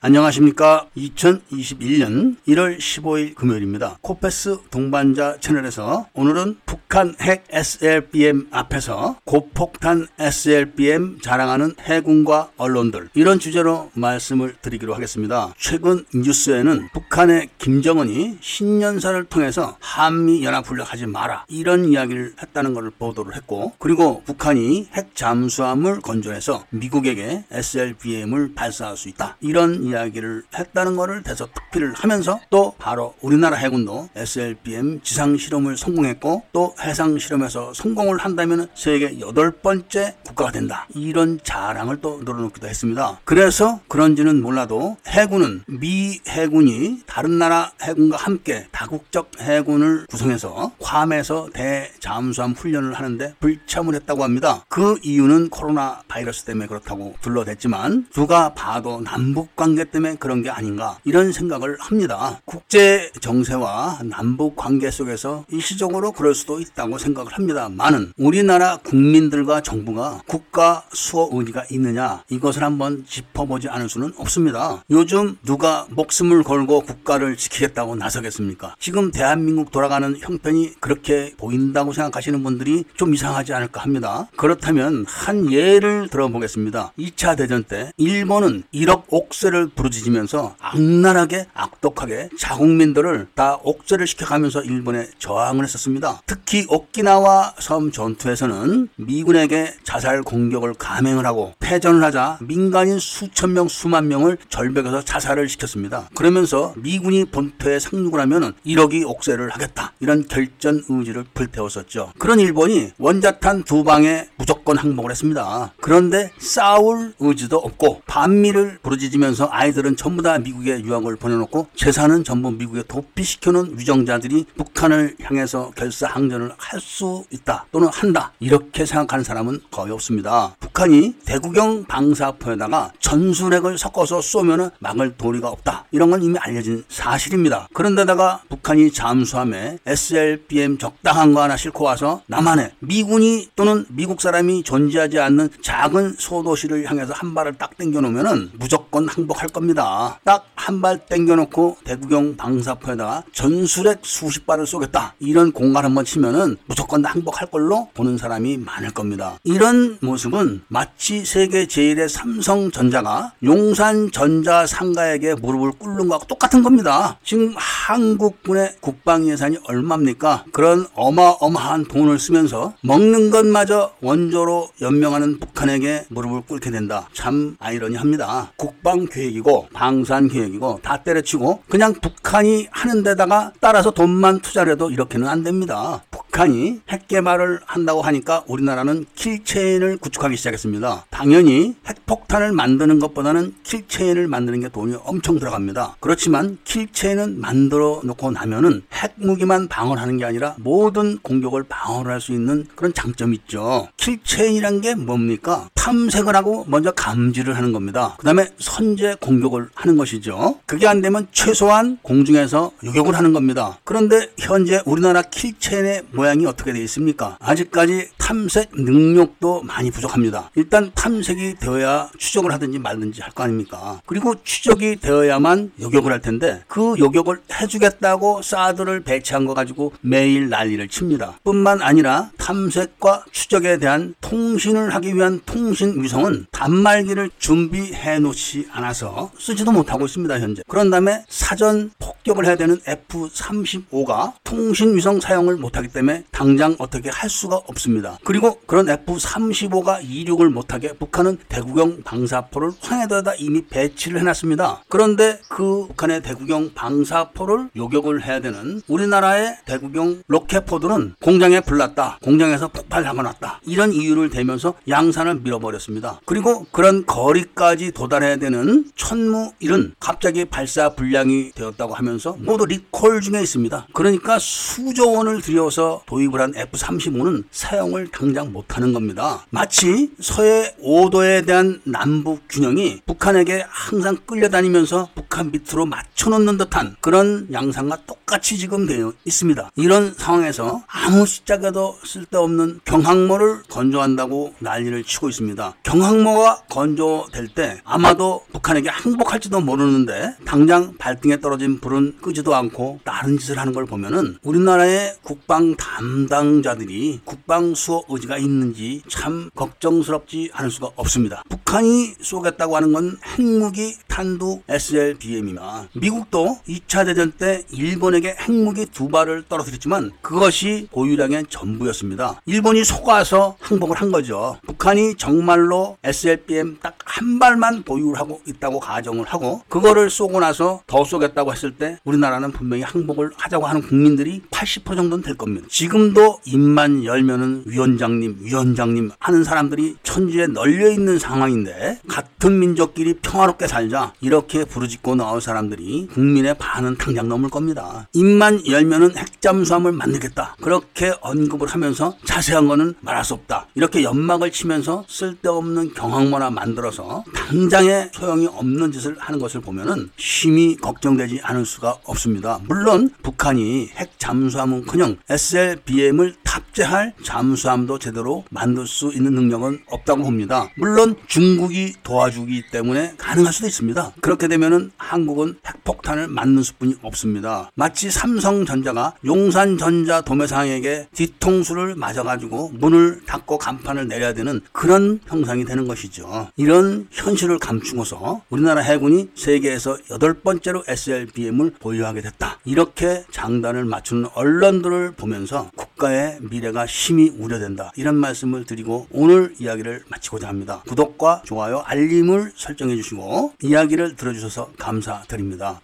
안녕하십니까. 2021년 1월 15일 금요일입니다. 코페스 동반자 채널에서 오늘은 북한 핵 SLBM 앞에서 고폭탄 SLBM 자랑하는 해군과 언론들 이런 주제로 말씀을 드리기로 하겠습니다. 최근 뉴스에는 북한의 김정은이 신년사를 통해서 한미 연합 훈련 하지 마라 이런 이야기를 했다는 것을 보도를 했고 그리고 북한이 핵 잠수함을 건조해서 미국에게 SLBM을 발사할 수 있다 이런 이야기를 했다는 것을 대서 특필을 하면서 또 바로 우리나라 해군도 SLBM 지상 실험을 성공했고 또 해상 실험에서 성공을 한다면 세계 여덟 번째 국가가 된다. 이런 자랑을 또 늘어놓기도 했습니다. 그래서 그런지는 몰라도 해군은 미 해군이 다른 나라 해군과 함께 다국적 해군을 구성해서 괌에서 대잠수함 훈련을 하는데 불참을 했다고 합니다. 그 이유는 코로나 바이러스 때문에 그렇다고 둘러댔지만 누가 봐도 남북 관계 때문에 그런 게 아닌가 이런 생각을 합니다. 국제 정세와 남북 관계 속에서 일시적으로 그럴 수도 있다고 생각을 합니다. 많은 우리나라 국민들과 정부가 국가 수호 의지가 있느냐 이것을 한번 짚어보지 않을 수는 없습니다. 요즘 누가 목숨을 걸고 국가를 지키겠다고 나서겠습니까? 지금 대한민국 돌아가는 형편이 그렇게 보인다고 생각하시는 분들이 좀 이상하지 않을까 합니다. 그렇다면 한 예를 들어보겠습니다. 2차 대전 때 일본은 1억 옥새를 부르짖으면서 악랄하게 악독하게 자국민들을 다 옥죄를 시켜가면서 일본에 저항을 했었습니다. 특히 오키나와 섬 전투에서는 미군에게 자살 공격을 감행을 하고 패전을 하자 민간인 수천 명 수만 명을 절벽에서 자살을 시켰습니다. 그러면서 미군이 본토에 상륙을 하면 1억이 옥새를 하겠다 이런 결전 의지를 불태웠었죠. 그런 일본이 원자탄 두 방에 무조건 항복을 했습니다. 그런데 싸울 의지도 없고 반미를 부르짖으면서 아이들은 전부 다 미국에 유학을 보내놓고 재산은 전부 미국에 도피시켜놓은 위정자들이 북한을 향해서 결사항전을 할 수 있다 또는 한다 이렇게 생각하는 사람은 거의 없습니다. 북한이 대구경 방사포에다가 전술핵을 섞어서 쏘면 막을 도리가 없다 이런 건 이미 알려진 사실입니다. 그런데다가 북한이 잠수함에 SLBM 적당한 거 하나 싣고 와서 남한에 미군이 또는 미국 사람이 존재하지 않는 작은 소도시를 향해서 한 발을 딱 당겨놓으면 무조건 항복할 겁니다. 딱 한발 당겨놓고 대구경 방사포에다가 전술핵 수십 발을 쏘겠다. 이런 공간 한번 치면은 무조건 항복할 걸로 보는 사람이 많을 겁니다. 이런 모습은 마치 세계 제1의 삼성전자가 용산전자 상가에게 무릎을 꿇는 것과 똑같은 겁니다. 지금 한국군의 국방 예산이 얼마입니까? 그런 어마어마한 돈을 쓰면서 먹는 것마저 원조로 연명하는 북한에게 무릎을 꿇게 된다. 참 아이러니합니다. 국방 계획이 고 방산 계획이고 다 때려치고 그냥 북한이 하는 데다가 따라서 돈만 투자를 해도 이렇게는 안 됩니다. 북한이 핵 개발을 한다고 하니까 우리나라는 킬체인을 구축하기 시작했습니다. 당연히 핵폭탄을 만드는 것보다는 킬체인을 만드는 게 돈이 엄청 들어갑니다. 그렇지만 킬체인은 만들어 놓고 나면은 핵무기만 방어하는 게 아니라 모든 공격을 방어를 할 수 있는 그런 장점이 있죠. kill chain이란 게 뭡니까? 탐색을 하고 먼저 감지를 하는 겁니다. 그 다음에 선제 공격을 하는 것이죠. 그게 안 되면 최소한 공중에서 요격을 하는 겁니다. 그런데 현재 우리나라 kill chain의 모양이 어떻게 되어 있습니까? 아직까지 탐색 능력도 많이 부족합니다. 일단 탐색이 되어야 추적을 하든지 말든지 할 거 아닙니까? 그리고 추적이 되어야만 요격을 할 텐데 그 요격을 해주겠다고 사드를 배치한 거 가지고 매일 난리를 칩니다. 뿐만 아니라 탐색과 추적에 대한 통신을 하기 위한 통신 위성은 단말기를 준비해 놓지 않아서 쓰지도 못하고 있습니다, 현재. 그런 다음에 사전 폭격을 해야 되는 F-35가 통신 위성 사용을 못하기 때문에 당장 어떻게 할 수가 없습니다. 그리고 그런 F-35가 이륙을 못하게 북한은 대구경 방사포를 황해도에다 이미 배치를 해놨습니다. 그런데 그 북한의 대구경 방사포를 요격을 해야 되는 우리나라의 대구경 로켓포들은 공장에 불났다. 공장에서 폭발하고 났다. 이런 이유를 대면서 양산을 밀어버렸습니다. 그리고 그런 거리까지 도달해야 되는 천무 일은 갑자기 발사 불량이 되었다고 하면서 모두 리콜 중에 있습니다. 그러니까 수조 원을 들여서 도입을 한 F-35는 사용을 당장 못하는 겁니다. 마치 서해 5도에 대한 남북 균형이 북한에게 항상 끌려다니면서 북한 밑으로 맞춰놓는 듯한 그런 양상과 똑같 똑같이 지금 되어 있습니다. 이런 상황에서 아무 시작에도 쓸데없는 경항모를 건조한다고 난리를 치고 있습니다. 경항모가 건조될 때 아마도 북한에게 항복할지도 모르는데 당장 발등에 떨어진 불은 끄지도 않고 다른 짓을 하는 걸 보면은 우리나라의 국방 담당자들이 국방 수호 의지가 있는지 참 걱정스럽지 않을 수가 없습니다. 북한이 쏘겠다고 하는 건 핵무기 탄두 SLBM이나 미국도 2차 대전 때 일본에게 핵무기 두 발을 떨어뜨렸지만 그것이 보유량의 전부였습니다. 일본이 속아서 항복을 한 거죠. 북한이 정말로 SLBM 딱 한 발만 보유하고 있다고 가정을 하고 그거를 쏘고 나서 더 쏘겠다고 했을 때 우리나라는 분명히 항복을 하자고 하는 국민들이 80% 정도는 될 겁니다. 지금도 입만 열면은 위원장님, 위원장님 하는 사람들이 천지에 널려 있는 상황인데 같은 민족끼리 평화롭게 살자 이렇게 부르짖고 나온 사람들이 국민의 반은 당장 넘을 겁니다. 입만 열면은 핵잠수함을 만들겠다. 그렇게 언급을 하면서 자세한 거는 말할 수 없다. 이렇게 연막을 치면서 쓸데없는 경항모나 만들어서 당장에 소용이 없는 짓을 하는 것을 보면은 심히 걱정되지 않을 수가 없습니다. 물론 북한이 핵 잠수함은커녕 SLBM을 탑재할 잠수함도 제대로 만들 수 있는 능력은 없다고 봅니다. 물론 중국이 도와주기 때문에 가능할 수도 있습니다. 그렇게 되면은 한국은 핵폭탄을 맞는 수뿐이 없습니다. 마치 삼성전자가 용산전자 도매상에게 뒤통수를 맞아가지고 문을 닫고 간판을 내려야 되는 그런 형상이 되는 것이죠. 이런 현실을 감추고서 우리나라 해군이 세계에서 여덟 번째로 SLBM을 보유하게 됐다. 이렇게 장단을 맞추는 언론들을 보면서 국가의 미래가 심히 우려된다. 이런 말씀을 드리고 오늘 이야기를 마치고자 합니다. 구독과 좋아요, 알림을 설정해 주시고 이야기를 들어주셔서 감사드립니다.